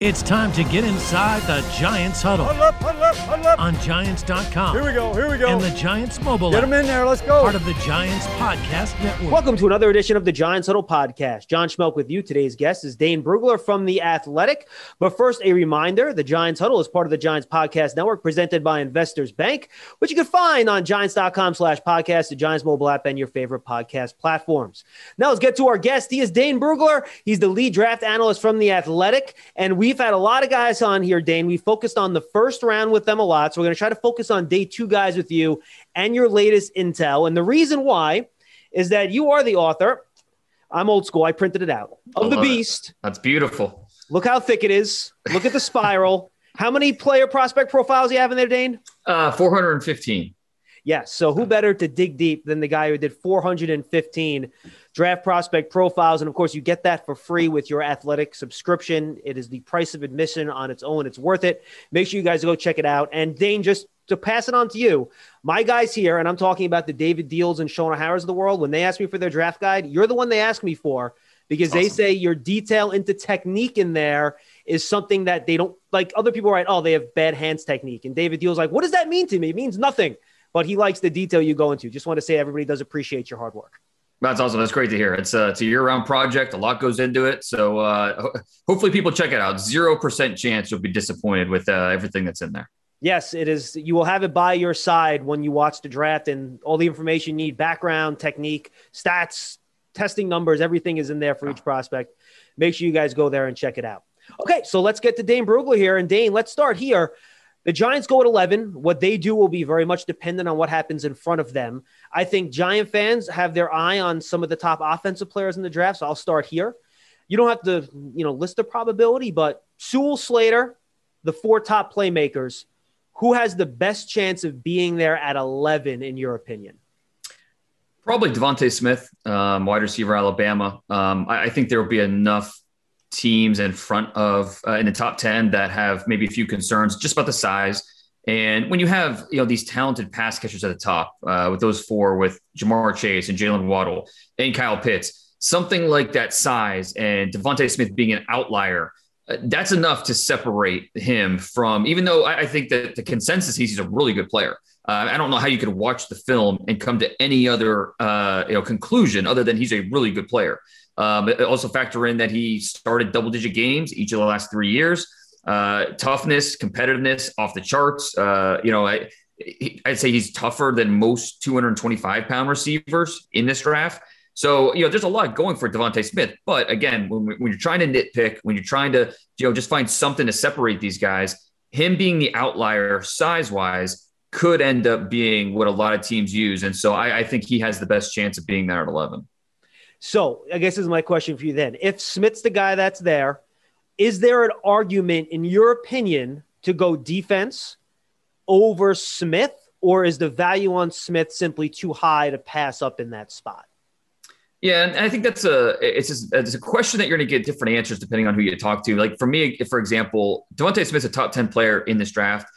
It's time to get inside the Giants huddle. Huddle up, huddle up, huddle up. On Giants.com. Here we go, here we go. And the Giants mobile Get them in there, let's go. Part of the Giants Podcast Network. Welcome to another edition of the Giants Huddle Podcast. John Schmeelk with you. Today's guest is Dane Brugler from The Athletic. But first, a reminder the Giants Huddle is part of the Giants Podcast Network presented by Investors Bank, which you can find on Giants.com slash podcast, the Giants mobile app, and your favorite podcast platforms. Now let's get to our guest. He is Dane Brugler. He's the lead draft analyst from The Athletic. And we've had a lot of guys on here, Dane. We focused on the first round with them a lot. So we're going to try to focus on day two guys with you and your latest intel. And the reason why is that you are the author. I'm old school. I printed it out of the Beast. It. That's beautiful. Look how thick it is. Look at the spiral. how many player prospect profiles you have in there, Dane? Uh, 415. Yes. So who better to dig deep than the guy who did 415 draft prospect profiles? And of course, you get that for free with your athletic subscription. It is the price of admission on its own. It's worth it. Make sure you guys go check it out. And Dane, just to pass it on to you, my guys here, and I'm talking about the David Diehls and Shaun O'Hara's of the world, when they ask me for their draft guide, you're the one they ask me for because awesome. they say your detail into technique in there is something that they don't like. Other people write, oh, they have bad hands technique. And David Diehl's like, what does that mean to me? It means nothing but he likes the detail you go into. Just want to say everybody does appreciate your hard work. That's awesome. That's great to hear. It's a, it's a year-round project. A lot goes into it. So uh, hopefully people check it out. Zero percent chance you'll be disappointed with uh, everything that's in there. Yes, it is. You will have it by your side when you watch the draft and all the information you need, background, technique, stats, testing numbers, everything is in there for each prospect. Make sure you guys go there and check it out. Okay, so let's get to Dane Brugler here. And Dane, let's start here. The Giants go at 11. What they do will be very much dependent on what happens in front of them. I think Giant fans have their eye on some of the top offensive players in the draft. So I'll start here. You don't have to, you know, list the probability, but Sewell Slater, the four top playmakers, who has the best chance of being there at 11, in your opinion? Probably DeVonta Smith, um, wide receiver, Alabama. Um, I, I think there will be enough teams in front of uh, in the top 10 that have maybe a few concerns just about the size. And when you have you know these talented pass catchers at the top, uh, with those four, with Ja'Marr Chase and Jaylen Waddle and Kyle Pitts, something like that size and DeVonta Smith being an outlier, uh, that's enough to separate him from. Even though I, I think that the consensus is he's a really good player. Uh, I don't know how you could watch the film and come to any other uh, you know conclusion other than he's a really good player. Um, also factor in that he started double digit games each of the last three years. Uh, toughness, competitiveness off the charts. Uh, you know, I, I'd say he's tougher than most 225 pound receivers in this draft. So, you know, there's a lot going for DeVonta Smith. But again, when, when, you're trying to nitpick, when you're trying to, you know, just find something to separate these guys, him being the outlier size wise could end up being what a lot of teams use. And so I, I think he has the best chance of being there at 11. So I guess this is my question for you then. If Smith's the guy that's there, is there an argument, in your opinion, to go defense over Smith, or is the value on Smith simply too high to pass up in that spot? Yeah, and I think that's a it's just, it's a question that you're going to get different answers depending on who you talk to. Like for me, for example, DeVonta Smith's a top ten player in this draft.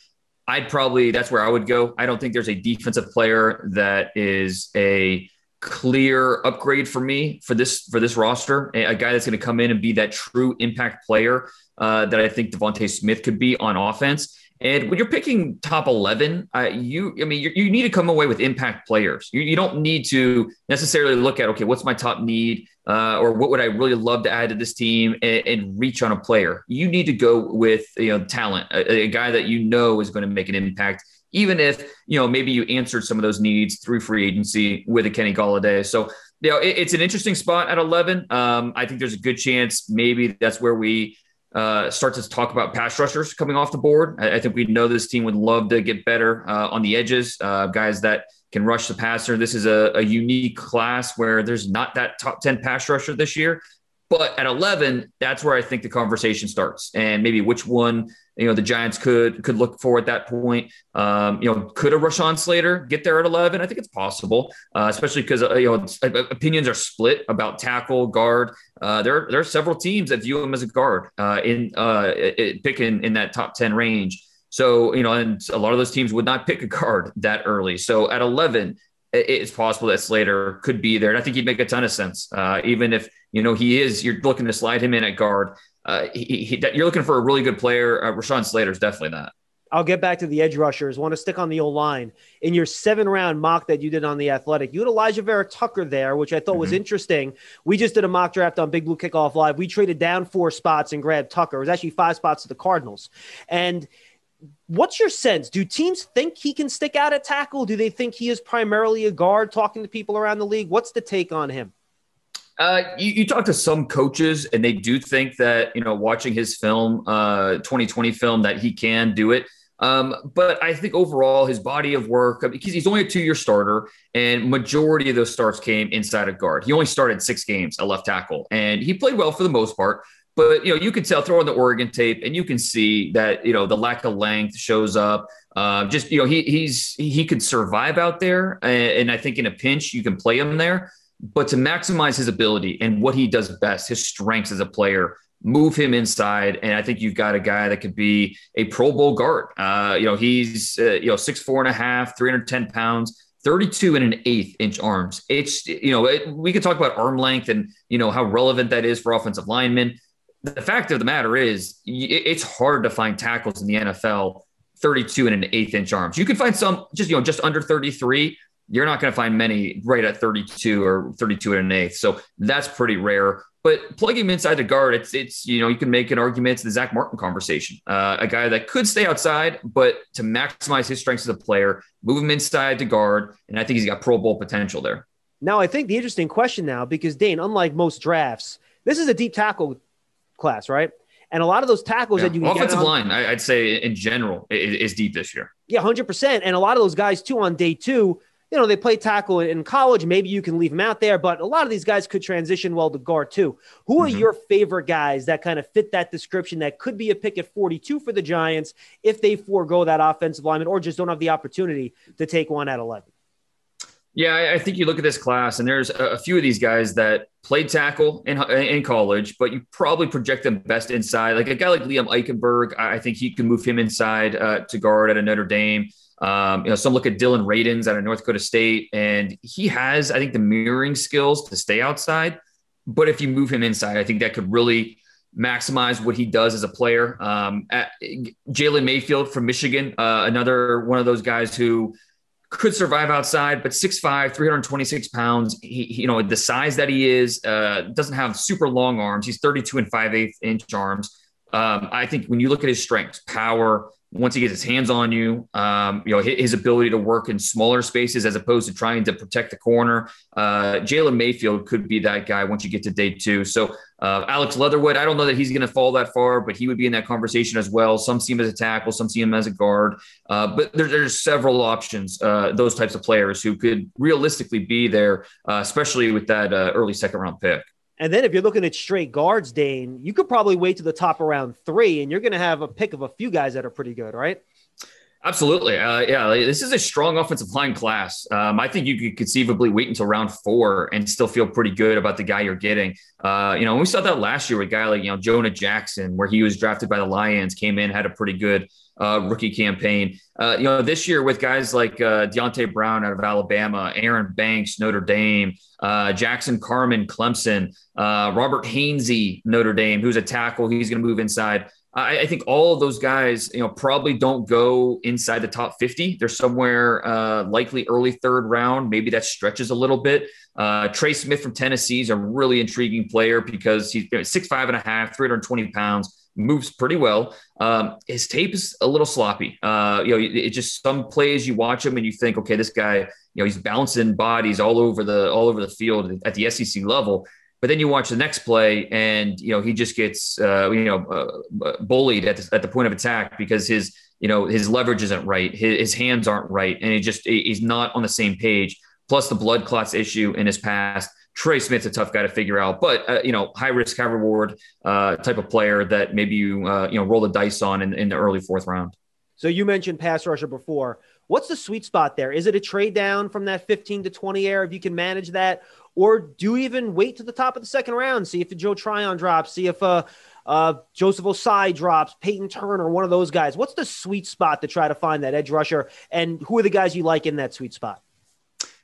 I'd probably that's where I would go. I don't think there's a defensive player that is a clear upgrade for me for this for this roster. A, guy that's going to come in and be that true impact player uh, that I think DeVonta Smith could be on offense. And when you're picking top 11, uh, you, I mean, you need to come away with impact players. You, you, don't need to necessarily look at, okay, what's my top need uh, or what would I really love to add to this team and, and, reach on a player. You need to go with, you know, talent, a, a guy that you know is going to make an impact even if you know maybe you answered some of those needs through free agency with a Kenny Golladay. So you know it, it's an interesting spot at 11. Um, I think there's a good chance maybe that's where we uh, start to talk about pass rushers coming off the board. I, I think we know this team would love to get better uh, on the edges, uh, guys that can rush the passer. This is a, a unique class where there's not that top 10 pass rusher this year. But at 11, that's where I think the conversation starts, and maybe which one you know the Giants could could look for at that point. Um, you know, could a Rashawn Slater get there at 11? I think it's possible, uh, especially because uh, you know uh, opinions are split about tackle guard. Uh, there there are several teams that view him as a guard uh, in uh, picking in that top 10 range. So you know, and a lot of those teams would not pick a guard that early. So at 11, it's possible that Slater could be there, and I think he'd make a ton of sense, even if you know, he is, you're looking to slide him in at guard. Uh, he, he, you're looking for a really good player. Uh, Rashawn Slater is definitely that. I'll get back to the edge rushers. Want to stick on the old line in your seven round mock that you did on the Athletic. You had Elijah Vera-Tucker there, which I thought mm-hmm. was interesting. We just did a mock draft on Big Blue Kickoff Live. We traded down four spots and grabbed Tucker. It was actually five spots to the Cardinals. And what's your sense? Do teams think he can stick out at tackle? Do they think he is primarily a guard? Talking to people around the league, what's the take on him? Uh, you, you, talk to some coaches, and they do think that you know, watching his film, uh, 2020 film, that he can do it. Um, but I think overall, his body of work, because he's only a two-year starter, and majority of those starts came inside of guard. He only started six games at left tackle, and he played well for the most part. But you know, you can tell throw on the Oregon tape, and you can see that you know the lack of length shows up. Uh, just you know, he he's he could survive out there, and, and I think in a pinch you can play him there. But to maximize his ability and what he does best, his strengths as a player, move him inside. And I think you've got a guy that could be a Pro Bowl guard. Uh, you know, he's, uh, you know, six, four and a half, 310 pounds. 32 and an eighth inch arms. It's, you know, it, we could talk about arm length and, you know, how relevant that is for offensive linemen. The fact of the matter is, it's hard to find tackles in the NFL 32 and an eighth inch arms. You can find some just, you know, just under 33. You're not going to find many right at 32 or 32 and an eighth. So that's pretty rare. But plugging him inside the guard, it's it's you know you can make an argument to the Zack Martin conversation, uh, a guy that could stay outside, but to maximize his strengths as a player, move him inside to guard, and I think he's got Pro Bowl potential there. Now, I think the interesting question now, because Dane, unlike most drafts, this is a deep tackle class, right? And a lot of those tackles yeah. that you offensive on, line, I, would say in general, is, is deep this year. Yeah, hundred percent. And a lot of those guys too on day two you know, they play tackle in college. Maybe you can leave them out there, but a lot of these guys could transition well to guard too. Who are mm-hmm. your favorite guys that kind of fit that description that could be a pick at 42 for the Giants if they forego that offensive lineman or just don't have the opportunity to take one at 11? Yeah, I think you look at this class, and there's a few of these guys that played tackle in, in college, but you probably project them best inside. Like a guy like Liam Eichenberg, I think he can move him inside uh, to guard at a Notre Dame. Um, you know, some look at Dillon Radunz out of North Dakota State, and he has, I think, the mirroring skills to stay outside. But if you move him inside, I think that could really maximize what he does as a player. Um, Jalen Mayfield from Michigan, uh, another one of those guys who could survive outside, but 6'5, 326 pounds. He, you know, the size that he is, uh, doesn't have super long arms. He's 32 and 5 8 inch arms. Um, I think when you look at his strengths, power, once he gets his hands on you, um, you know his ability to work in smaller spaces as opposed to trying to protect the corner. Uh, Jalen Mayfield could be that guy once you get to day two. So uh, Alex Leatherwood, I don't know that he's going to fall that far, but he would be in that conversation as well. Some see him as a tackle, some see him as a guard, uh, but there, there's several options. Uh, those types of players who could realistically be there, uh, especially with that uh, early second round pick. And then if you're looking at straight guards, Dane, you could probably wait to the top around three, and you're going to have a pick of a few guys that are pretty good, right? Absolutely. Uh, yeah, this is a strong offensive line class. Um, I think you could conceivably wait until round four and still feel pretty good about the guy you're getting. Uh, you know, we saw that last year with a guy like, you know, Jonah Jackson, where he was drafted by the Lions, came in, had a pretty good uh, rookie campaign. Uh, you know, this year with guys like uh, Deonte Brown out of Alabama, Aaron Banks, Notre Dame, uh, Jackson Carman, Clemson, uh, Robert Hainsey, Notre Dame, who's a tackle. He's going to move inside. I, I, think all of those guys, you know, probably don't go inside the top 50. They're somewhere uh, likely early third round. Maybe that stretches a little bit. Uh, Trey Smith from Tennessee is a really intriguing player because he's you know, six, five and a half, 320 pounds moves pretty well. Um, his tape is a little sloppy. Uh, you know, it just some plays you watch him and you think, okay, this guy, you know, he's bouncing bodies all over the all over the field at the SEC level. But then you watch the next play, and you know he just gets uh, you know uh, uh, bullied at the, at the point of attack because his you know his leverage isn't right, his, his hands aren't right, and he just he's not on the same page. Plus the blood clots issue in his past. Trey Smith's a tough guy to figure out, but uh, you know, high risk, high reward uh, type of player that maybe you uh, you know roll the dice on in, in the early fourth round. So you mentioned pass rusher before. What's the sweet spot there? Is it a trade down from that 15 to 20 air if you can manage that, or do you even wait to the top of the second round, see if Joe Tryon drops, see if uh, uh, Joseph Ossai drops, Peyton Turner, one of those guys. What's the sweet spot to try to find that edge rusher, and who are the guys you like in that sweet spot?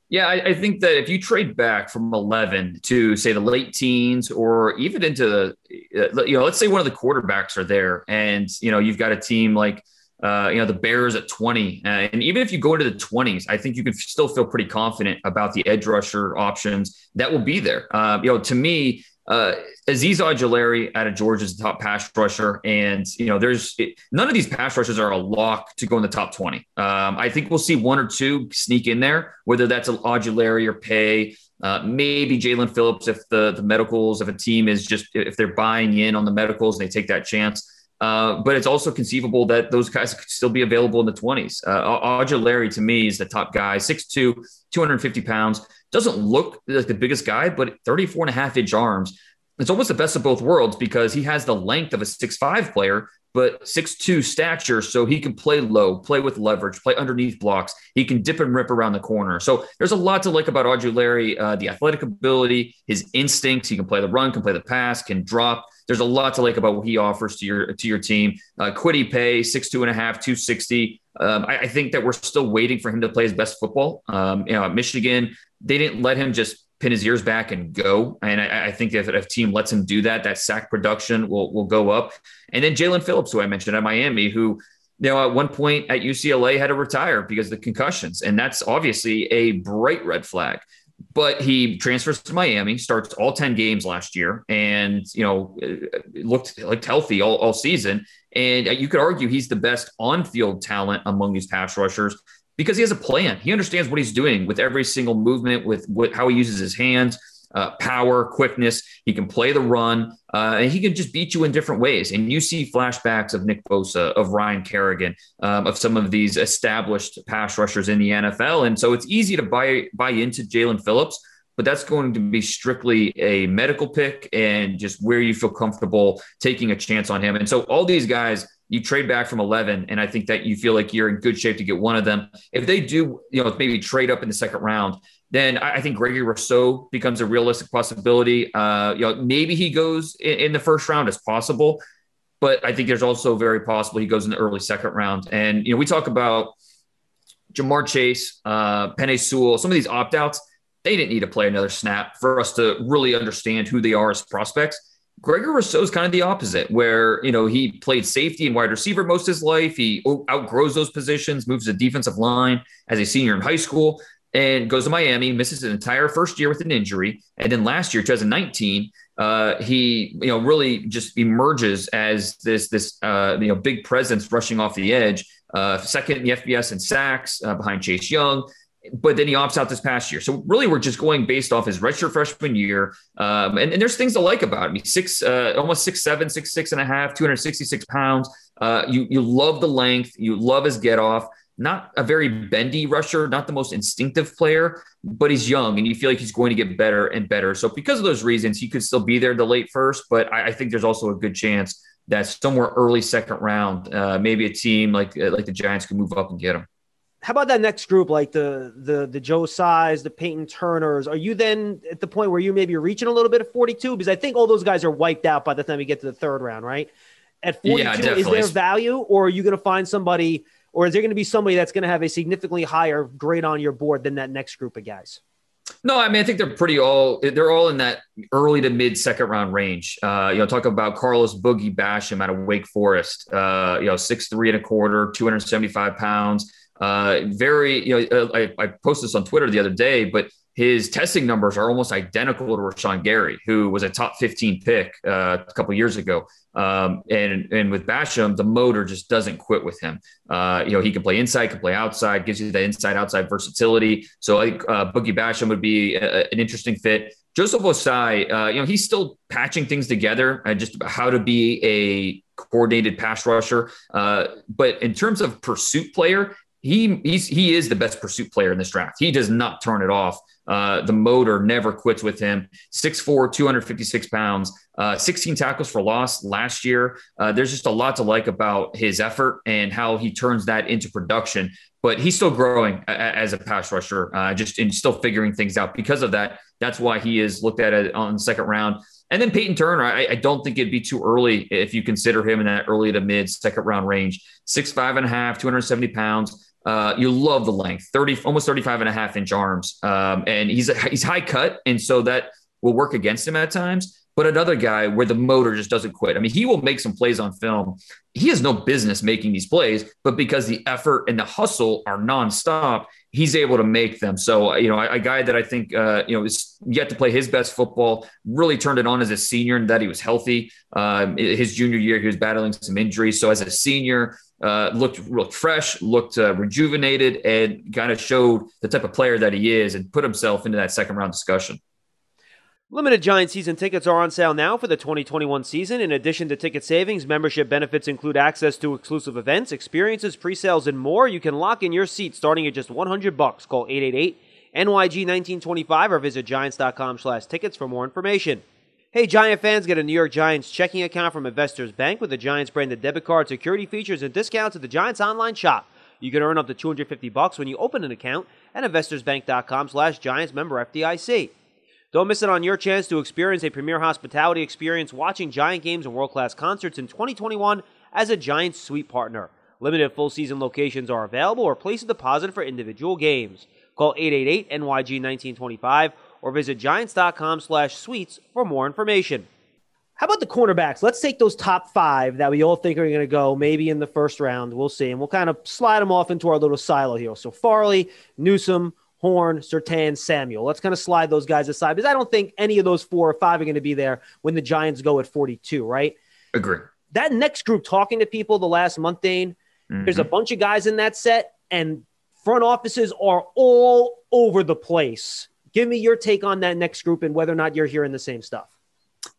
Yeah, I, I, think that if you trade back from 11 to say the late teens or even into the, uh, you know, let's say one of the quarterbacks are there and, you know, you've got a team like, uh, you know, the Bears at 20. Uh, and even if you go into the 20s, I think you can still feel pretty confident about the edge rusher options that will be there. Uh, you know, to me, uh, Azeez Ojulari out of Georgia is the top pass rusher, and you know, there's it, none of these pass rushers are a lock to go in the top 20. Um, I think we'll see one or two sneak in there, whether that's Ojulari or Paye, Uh, maybe Jaelan Phillips if the the medicals, if a team is just if they're buying in on the medicals and they take that chance. Uh, but it's also conceivable that those guys could still be available in the 20s. Uh, to me is the top guy, 6'2, 250 pounds. Doesn't look like the biggest guy, but 34 and a half inch arms. It's almost the best of both worlds because he has the length of a six-five player, but six-two stature. So he can play low, play with leverage, play underneath blocks. He can dip and rip around the corner. So there's a lot to like about Ojulari, uh, the athletic ability, his instincts. He can play the run, can play the pass, can drop there's a lot to like about what he offers to your to your team. Uh, Kwity Paye six two and a half, two sixty. Um, I, I, think that we're still waiting for him to play his best football. Um, you know, Michigan, they didn't let him just pin his ears back and go. And I, I think if, if a team lets him do that, that sack production will will go up. And then Jaelan Phillips, who I mentioned at Miami, who you know, at one point at UCLA had to retire because of the concussions. And that's obviously a bright red flag but he transfers to Miami, starts all 10 games last year, and you know uh, looked looked healthy all, all season. And uh, you could argue he's the best on-field talent among these pass rushers because he has a plan. He understands what he's doing with every single movement, with what, how he uses his hands uh, power, quickness. He can play the run, uh, and he can just beat you in different ways. And you see flashbacks of Nick Bosa, of Ryan Kerrigan, um, of some of these established pass rushers in the NFL. And so it's easy to buy buy into Jaelan Phillips, but that's going to be strictly a medical pick and just where you feel comfortable taking a chance on him. And so all these guys you trade back from 11 and i think that you feel like you're in good shape to get one of them if they do you know maybe trade up in the second round then I think Gregory Rousseau becomes a realistic possibility. Uh, you know, maybe he goes in, in, the first round as possible, but I think there's also very possible he goes in the early second round. And you know, we talk about Ja'Marr Chase, uh, Penei Sewell, some of these opt outs. They didn't need to play another snap for us to really understand who they are as prospects. Gregory Rousseau is kind of the opposite, where you know he played safety and wide receiver most of his life. He outgrows those positions, moves to defensive line as a senior in high school and goes to Miami, misses an entire first year with an injury, and then last year, 2019, uh, he you know really just emerges as this this uh, you know big presence rushing off the edge, uh, second in the FBS in sacks uh, behind Chase Young. But then he opts out this past year. So really, we're just going based off his redshirt freshman year. Um, and, and, there's things to like about him. He's six, uh, almost six seven, six six and a half, 266 pounds. Uh, you you love the length. You love his get off not a very bendy rusher, not the most instinctive player, but he's young and you feel like he's going to get better and better. So, because of those reasons, he could still be there the late first, but I, I think there's also a good chance that somewhere early second round, uh, maybe a team like uh, like the Giants could move up and get him. How about that next group, like the the the Joe Size, the Peyton Turners? Are you then at the point where you maybe reaching a little bit of 42? Because I think all those guys are wiped out by the time we get to the third round, right? At 42, yeah, is there value, or are you going to find somebody – or is there going to be somebody that's going to have a significantly higher grade on your board than that next group of guys? No, I mean I think they're pretty all they're all in that early to mid second round range. Uh, you know, talk about Carlos Boogie Basham out of Wake Forest. Uh, you know, six three and a quarter, two hundred seventy five pounds. Uh, very, you know, uh, I, I posted this on Twitter the other day, but his testing numbers are almost identical to Rashan Gary, who was a top 15 pick uh, a couple years ago. Um, and and with Basham, the motor just doesn't quit with him. Uh, you know, he can play inside, can play outside, gives you that inside outside versatility. So I think uh, Boogie Basham would be a, an interesting fit. Joseph Ossai, uh, you know, he's still patching things together, uh, just how to be a coordinated pass rusher. Uh, but in terms of pursuit player, he he's he is the best pursuit player in this draft. He does not turn it off. Uh, the motor never quits with him. 6'4, 256 pounds, uh, 16 tackles for loss last year. Uh, there's just a lot to like about his effort and how he turns that into production. But he's still growing as a pass rusher, uh, just and still figuring things out. Because of that, that's why he is looked at it on the second round. And then Peyton Turner, I, I, don't think it'd be too early if you consider him in that early to mid second round range. Six, five and a half, 270 pounds. Uh, you love the length, 30, almost 35 and a half inch arms. Um, and he's, a, he's high cut. And so that will work against him at times. But another guy where the motor just doesn't quit. I mean, he will make some plays on film. He has no business making these plays, but because the effort and the hustle are nonstop, he's able to make them. So, you know, a, guy that I think, uh, you know, is yet to play his best football, really turned it on as a senior and that he was healthy. Um, his junior year, he was battling some injuries. So as a senior, uh, looked looked fresh, looked uh, rejuvenated, and kind of showed the type of player that he is, and put himself into that second round discussion. Limited Giant season tickets are on sale now for the 2021 season. In addition to ticket savings, membership benefits include access to exclusive events, experiences, pre-sales, and more. You can lock in your seat starting at just 100 bucks. Call 888 NYG 1925 or visit giants.com slash tickets for more information. Hey, Giant fans, get a New York Giants checking account from Investors Bank with the Giants branded debit card, security features, and discounts at the Giants online shop. You can earn up to 250 bucks when you open an account at investorsbank.com/giants member FDIC. Don't miss it on your chance to experience a premier hospitality experience watching Giant games and world class concerts in 2021 as a Giants suite partner. Limited full season locations are available or place a deposit for individual games. Call 888 NYG 1925 or visit giants.com slash suites for more information. How about the cornerbacks? Let's take those top five that we all think are going to go maybe in the first round. We'll see. And we'll kind of slide them off into our little silo here. So Farley, Newsome, Horn, Surtain, Samuel. Let's kind of slide those guys aside because I don't think any of those four or five are going to be there when the Giants go at 42, right? Agree. That next group, talking to people the last month, Dane, mm-hmm. there's a bunch of guys in that set, and front offices are all over the place. Give me your take on that next group and whether or not you're hearing the same stuff.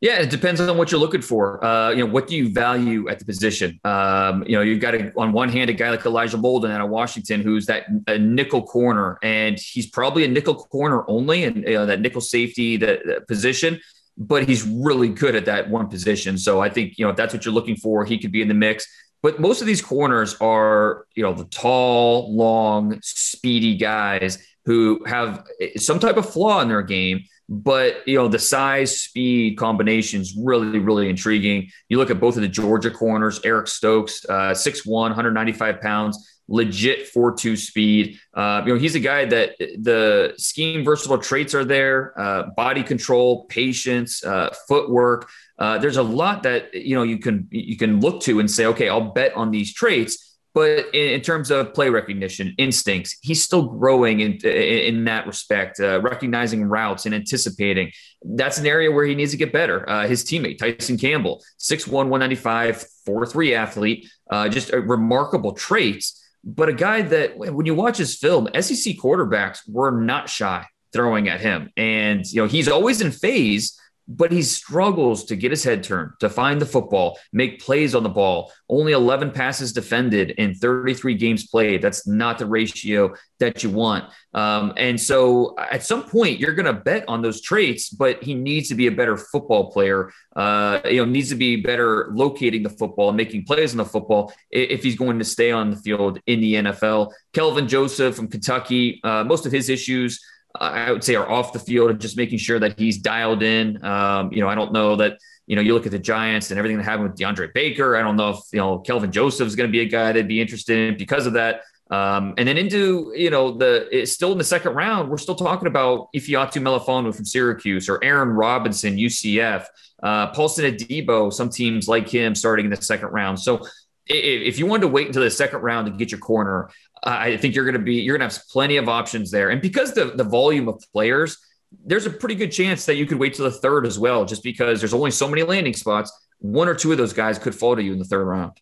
Yeah, it depends on what you're looking for. Uh, you know, what do you value at the position? Um, you know, you've got a, on one hand a guy like Elijah Molden out of Washington, who's that a nickel corner, and he's probably a nickel corner only, and you know, that nickel safety that, that position. But he's really good at that one position. So I think you know if that's what you're looking for, he could be in the mix. But most of these corners are you know the tall, long, speedy guys who have some type of flaw in their game but you know the size speed combination is really really intriguing. You look at both of the georgia corners eric stokes uh, 6'1 195 pounds legit 4-2 speed. Uh, you know he's a guy that the scheme versatile traits are there uh, body control patience uh, footwork. Uh, there's a lot that you know you can you can look to and say okay i'll bet on these traits but in, in, terms of play recognition, instincts, he's still growing in in, that respect, uh, recognizing routes and anticipating. That's an area where he needs to get better. Uh, his teammate Tyson Campbell, 6'1", 195, 4'3 athlete, uh, just remarkable traits. But a guy that when you watch his film, SEC quarterbacks were not shy throwing at him, and you know he's always in phase but he struggles to get his head turned, to find the football, make plays on the ball. Only 11 passes defended in 33 games played. That's not the ratio that you want. Um, and so at some point, you're going to bet on those traits, but he needs to be a better football player. Uh, you know, needs to be better locating the football and making plays on the football if he's going to stay on the field in the NFL. Kelvin Joseph from Kentucky, uh, most of his issues – I would say are off the field and just making sure that he's dialed in. Um, you know, I don't know that, you know, you look at the Giants and everything that happened with DeAndre Baker. I don't know if, you know, Kelvin Joseph is going to be a guy that'd be interested in because of that. Um, and then into, you know, the it's still in the second round, we're still talking about Ifeatu Melifonwu from Syracuse or Aaron Robinson, UCF, uh, Paulson Adebo, some teams like him starting in the second round. So if you wanted to wait until the second round to get your corner, I think you're going to be you're going to have plenty of options there. And because the the volume of players, there's a pretty good chance that you could wait to the third as well, just because there's only so many landing spots. One or two of those guys could fall to you in the third round.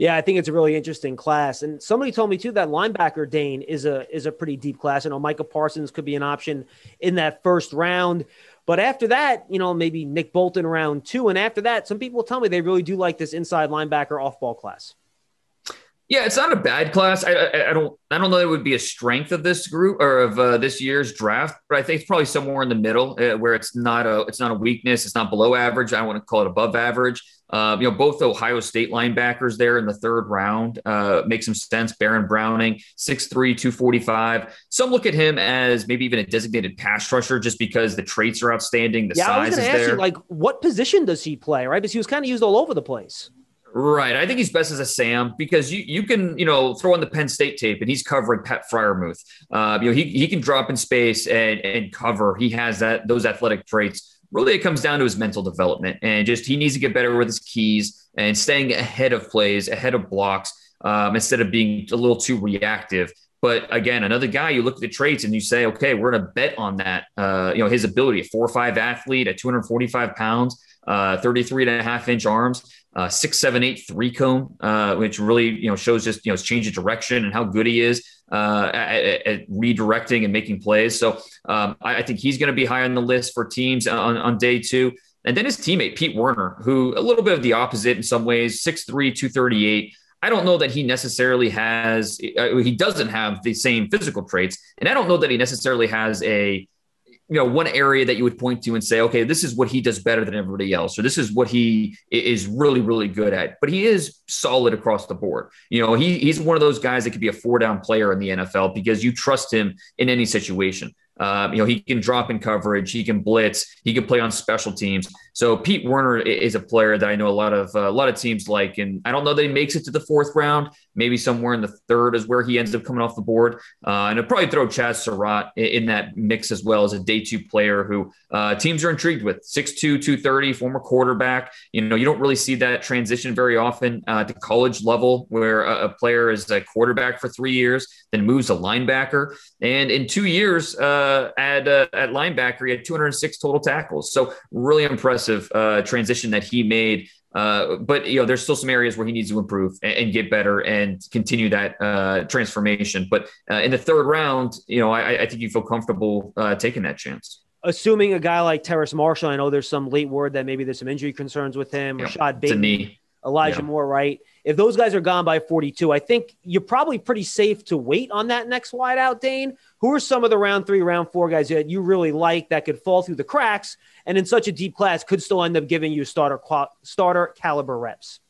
Yeah, I think it's a really interesting class. And somebody told me too that linebacker Dane is a is a pretty deep class. I know Micah Parsons could be an option in that first round. But after that, you know, maybe Nick Bolton round two. And after that, some people tell me they really do like this inside linebacker off ball class. Yeah, it's not a bad class. I, I, I, don't I don't know that it would be a strength of this group or of uh, this year's draft, but I think it's probably somewhere in the middle uh, where it's not a it's not a weakness. It's not below average. I don't want to call it above average. Uh, you know, both Ohio State linebackers there in the third round uh, make some sense. Baron Browning, 6'3", 245. Some look at him as maybe even a designated pass rusher just because the traits are outstanding. The yeah, size I was is there. You, like, what position does he play? Right, because he was kind of used all over the place. Right. I think he's best as a Sam because you you can, you know, throw on the Penn State tape and he's covering Pat Freiermuth. Uh, you know, he, he can drop in space and, and cover. He has that those athletic traits. Really, it comes down to his mental development and just he needs to get better with his keys and staying ahead of plays, ahead of blocks, um, instead of being a little too reactive. But again, another guy, you look at the traits and you say, okay, we're going to bet on that. Uh, you know, his ability, a four or five athlete at 245 pounds, uh, 33 and a half inch arms, uh, six, seven, eight, three cone, uh, which really, you know, shows just, you know, his change of direction and how good he is uh, at, at, redirecting and making plays. So um, I, I, think he's going to be high on the list for teams on, on day two. And then his teammate, Pete Werner, who a little bit of the opposite in some ways, 6'3, 238. I don't know that he necessarily has, uh, he doesn't have the same physical traits. And I don't know that he necessarily has a, you know, one area that you would point to and say, okay, this is what he does better than everybody else, or this is what he is really, really good at. But he is solid across the board. You know, he, he's one of those guys that could be a four down player in the NFL because you trust him in any situation. Um, you know, he can drop in coverage, he can blitz, he can play on special teams. So Pete Werner is a player that I know a lot of uh, a lot of teams like, and I don't know that he makes it to the fourth round. Maybe somewhere in the third is where he ends up coming off the board. Uh, and I'd probably throw Chaz Surratt in, that mix as well as a day two player who uh, teams are intrigued with. 6'2", 230, former quarterback. You know, you don't really see that transition very often uh, to college level where a, a, player is a quarterback for three years, then moves to linebacker. And in two years uh, at, uh, at linebacker, he had 206 total tackles. So really impressive uh, transition that he made uh, but you know, there's still some areas where he needs to improve and, and get better and continue that uh, transformation. But uh, in the third round, you know, I, I think you feel comfortable uh, taking that chance. Assuming a guy like Terrace Marshall, I know there's some late word that maybe there's some injury concerns with him. Yeah, Rashod Bateman, Elijah yeah. Moore, right? If those guys are gone by 42, I think you're probably pretty safe to wait on that next wideout, Dane. Who are some of the round three, round four guys that you really like that could fall through the cracks and in such a deep class could still end up giving you starter starter caliber reps?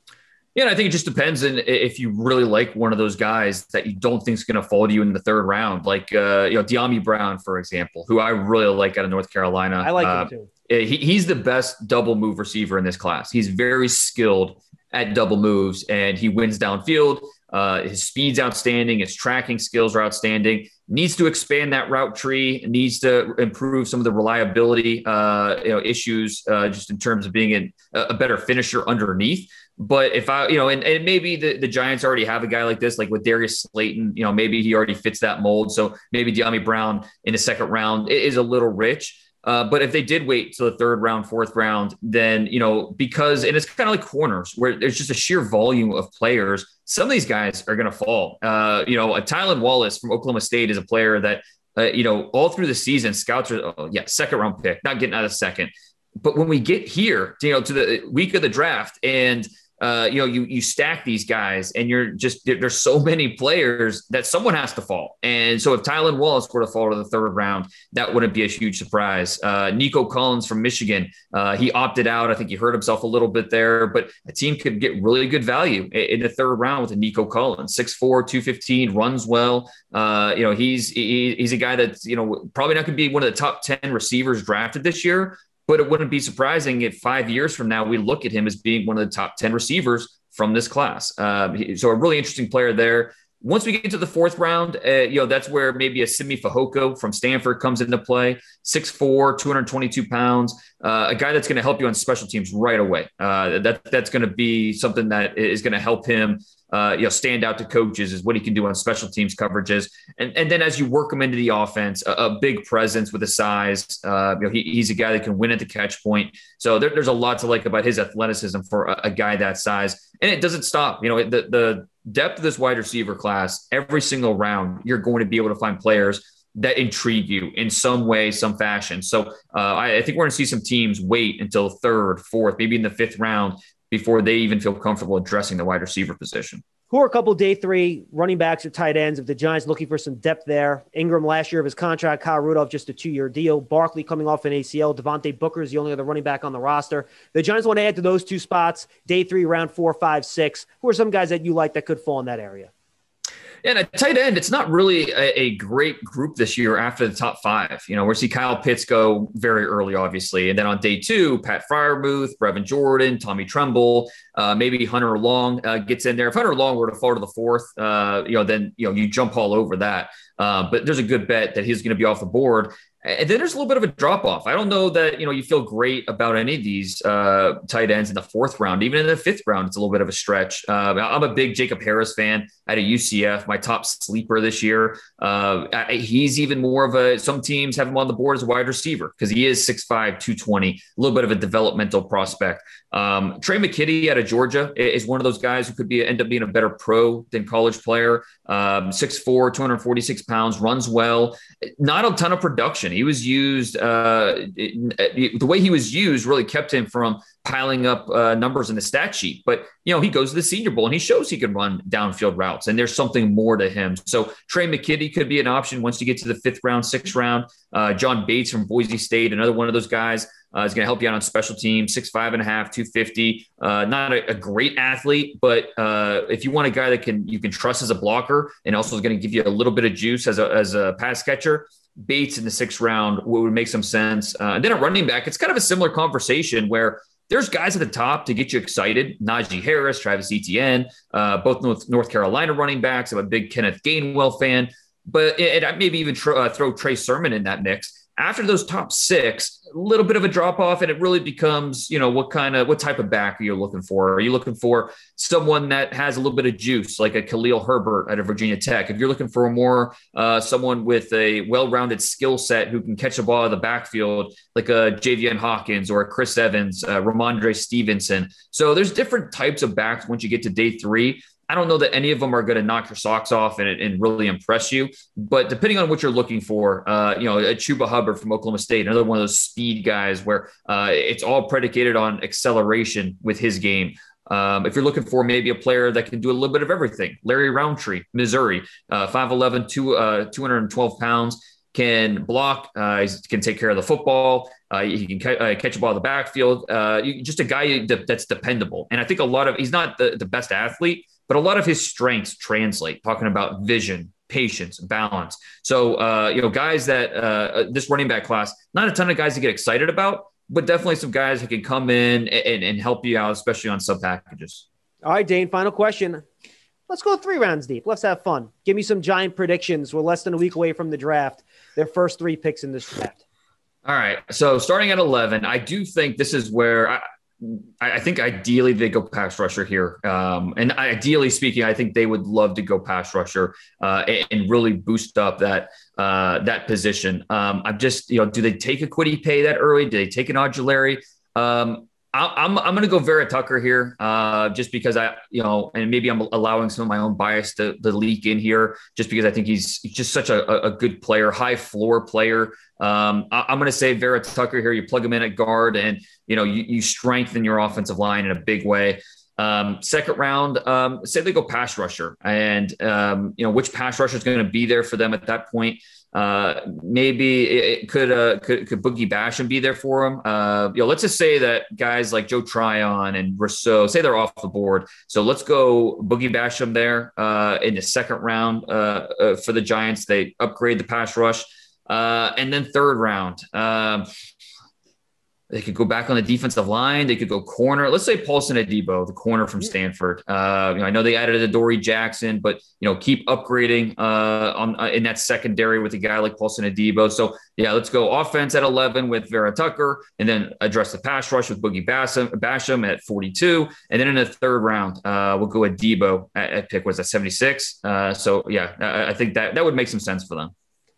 Yeah, I think it just depends on if you really like one of those guys that you don't think is going to fall to you in the third round, like uh, you know Dyami Brown, for example, who I really like out of North Carolina. I like uh, him too. He, he's the best double move receiver in this class. He's very skilled at double moves and he wins downfield. Uh, his speed's outstanding. His tracking skills are outstanding. Needs to expand that route tree. Needs to improve some of the reliability, uh, you know, issues uh, just in terms of being a, a, better finisher underneath. But if I, you know, and, and maybe the, the Giants already have a guy like this, like with Darius Slayton, you know, maybe he already fits that mold. So maybe Dyami Brown in the second round is a little rich. Uh, but if they did wait till the third round, fourth round, then you know because and it's kind of like corners where there's just a sheer volume of players. Some of these guys are going to fall. Uh, you know, a Tylan Wallace from Oklahoma State is a player that uh, you know all through the season scouts are oh, yeah second round pick, not getting out of second. But when we get here, you know, to the week of the draft and uh, you know, you you stack these guys, and you're just there, there's so many players that someone has to fall. And so if Tylan Wallace were to fall to the third round, that wouldn't be a huge surprise. Uh, Nico Collins from Michigan, uh, he opted out. I think he hurt himself a little bit there, but a team could get really good value in the third round with a Nico Collins, 6'4", 215, runs well. Uh, you know, he's he, he's a guy that's you know probably not going to be one of the top ten receivers drafted this year, but it wouldn't be surprising if five years from now we look at him as being one of the top 10 receivers from this class. Uh, so a really interesting player there. Once we get to the fourth round, uh, you know, that's where maybe a Simi Fehoko from Stanford comes into play. 6'4, 222 pounds, uh, a guy that's going to help you on special teams right away. Uh, that, that's going to be something that is going to help him uh, you know, stand out to coaches is what he can do on special teams coverages. And, and then as you work him into the offense, a, a big presence with a size. Uh, you know, he, he's a guy that can win at the catch point. So there, there's a lot to like about his athleticism for a, a, guy that size. And it doesn't stop. You know, the, the depth of this wide receiver class, every single round, you're going to be able to find players that intrigue you in some way, some fashion. So uh, I, I, think we're going to see some teams wait until third, fourth, maybe in the fifth round before they even feel comfortable addressing the wide receiver position. Who are a couple day three running backs or tight ends? If the Giants looking for some depth there, Ingram last year of his contract, Kyle Rudolph just a two year deal, Barkley coming off an ACL, Devontae Booker is the only other running back on the roster. The Giants want to add to those two spots, day three, round four, five, six. Who are some guys that you like that could fall in that area? And a tight end, it's not really a, a, great group this year after the top five. You know, we see Kyle Pitts go very early, obviously. And then on day two, Pat Freiermuth, Brevin Jordan, Tommy Tremble, uh, maybe Hunter Long uh, gets in there. If Hunter Long were to fall to the fourth, uh, you know, then, you know, you jump all over that. Uh, but there's a good bet that he's going to be off the board. And then there's a little bit of a drop off. I don't know that you know you feel great about any of these uh, tight ends in the fourth round. Even in the fifth round, it's a little bit of a stretch. Uh, I'm a big Jacob Harris fan at a UCF, my top sleeper this year. Uh, he's even more of a. Some teams have him on the board as a wide receiver because he is 6'5", 220, a little bit of a developmental prospect. Um, Tre' McKitty out of Georgia is one of those guys who could be end up being a better pro than college player. Um, 6'4", 246 pounds, runs well. Not a ton of production. He was used, uh, it, it, the way he was used really kept him from piling up uh, numbers in the stat sheet. But, you know, he goes to the Senior Bowl and he shows he can run downfield routes and there's something more to him. So Tre' McKitty could be an option once you get to the fifth round, sixth round. Uh, John Bates from Boise State, another one of those guys. Uh, is going to help you out on special teams, six five and a half, two fifty. Uh, not a, a, great athlete, but uh, if you want a guy that can you can trust as a blocker and also is going to give you a little bit of juice as a as a pass catcher, Bates in the sixth round would make some sense. Uh, and then a running back, it's kind of a similar conversation where there's guys at the top to get you excited. Najee Harris, Travis Etienne, uh, both North, North Carolina running backs. I'm a big Kenneth Gainwell fan, but it maybe even tr- uh, throw Trey Sermon in that mix. After those top six, a little bit of a drop off and it really becomes you know what kind of what type of back are you looking for. Are you looking for someone that has a little bit of juice like a khalil herbert out of virginia tech? If you're looking for more uh, someone with a well-rounded skill set who can catch a ball in the backfield like a javian hawkins or a chris evans uh, rhamondre stevenson. So there's different types of backs once you get to day three I don't know that any of them are going to knock your socks off and, and really impress you. But depending on what you're looking for, uh, you know, a Chuba Hubbard from Oklahoma State, another one of those speed guys where uh, it's all predicated on acceleration with his game. Um, if you're looking for maybe a player that can do a little bit of everything, Larry Rountree, Missouri, uh, 5'11, two, uh, 212 pounds, can block, uh, can take care of the football. Uh, he can ca- uh, catch a ball in the backfield. Uh, just a guy that's dependable. And I think a lot of he's not the, the best athlete, but a lot of his strengths translate. Talking about vision, patience, balance. So uh, you know, guys that uh, this running back class, not a ton of guys to get excited about, but definitely some guys who can come in and, and help you out, especially on sub packages. All right, Dane. Final question. Let's go three rounds deep. Let's have fun. Give me some giant predictions. We're less than a week away from the draft. Their first three picks in this draft. All right. So starting at 11, I do think this is where I, I think ideally they go pass rusher here. Um, and ideally speaking, I think they would love to go pass rusher uh, and, and, really boost up that uh, that position. Um, I'm just, you know, do they take a Kwity Paye that early? Do they take an Ojulari? Um, I'm I'm going to go Vera Tucker here, uh, just because I you know, and maybe I'm allowing some of my own bias to, to leak in here, just because I think he's just such a, a good player, high floor player. Um, I, am going to say Vera Tucker here. You plug him in at guard, and you know you, you strengthen your offensive line in a big way. Um, second round, um, say they go pass rusher, and um, you know which pass rusher is going to be there for them at that point. Uh, maybe it, could, uh, could could Boogie Basham be there for him? Uh, you know, let's just say that guys like Joe Tryon and Rousseau say they're off the board. So let's go Boogie Basham there uh, in the second round uh, uh, for the Giants. They upgrade the pass rush, uh, and then third round. Um, they could go back on the defensive line. They could go corner. Let's say Paulson Adebo, the corner from Stanford. Uh, you know, I know they added Adoree Jackson, but you know, keep upgrading uh, on uh, in that secondary with a guy like Paulson Adebo. So yeah, let's go offense at 11 with Vera Tucker, and then address the pass rush with Boogie Basham, Basham at 42, and then in the third round, uh, we'll go Adebo at, at pick was at 76. Uh, so yeah, I, I think that that would make some sense for them.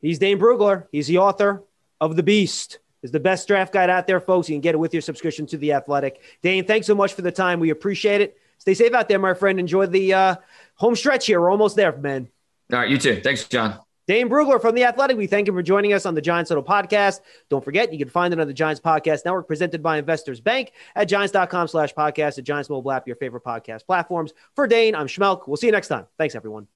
He's Dane Brugler. He's the author of The Beast is the best draft guide out there, folks. You can get it with your subscription to The Athletic. Dane, thanks so much for the time. We appreciate it. Stay safe out there, my friend. Enjoy the uh, home stretch here. We're almost there, man. All right, you too. Thanks, John. Dane Brugler from The Athletic. We thank him for joining us on the Giants Huddle podcast. Don't forget, you can find it on the Giants Podcast Network presented by Investors Bank at giants.com slash podcast at Giants Mobile app, your favorite podcast platforms. For Dane, I'm Schmeelk. We'll see you next time. Thanks, everyone.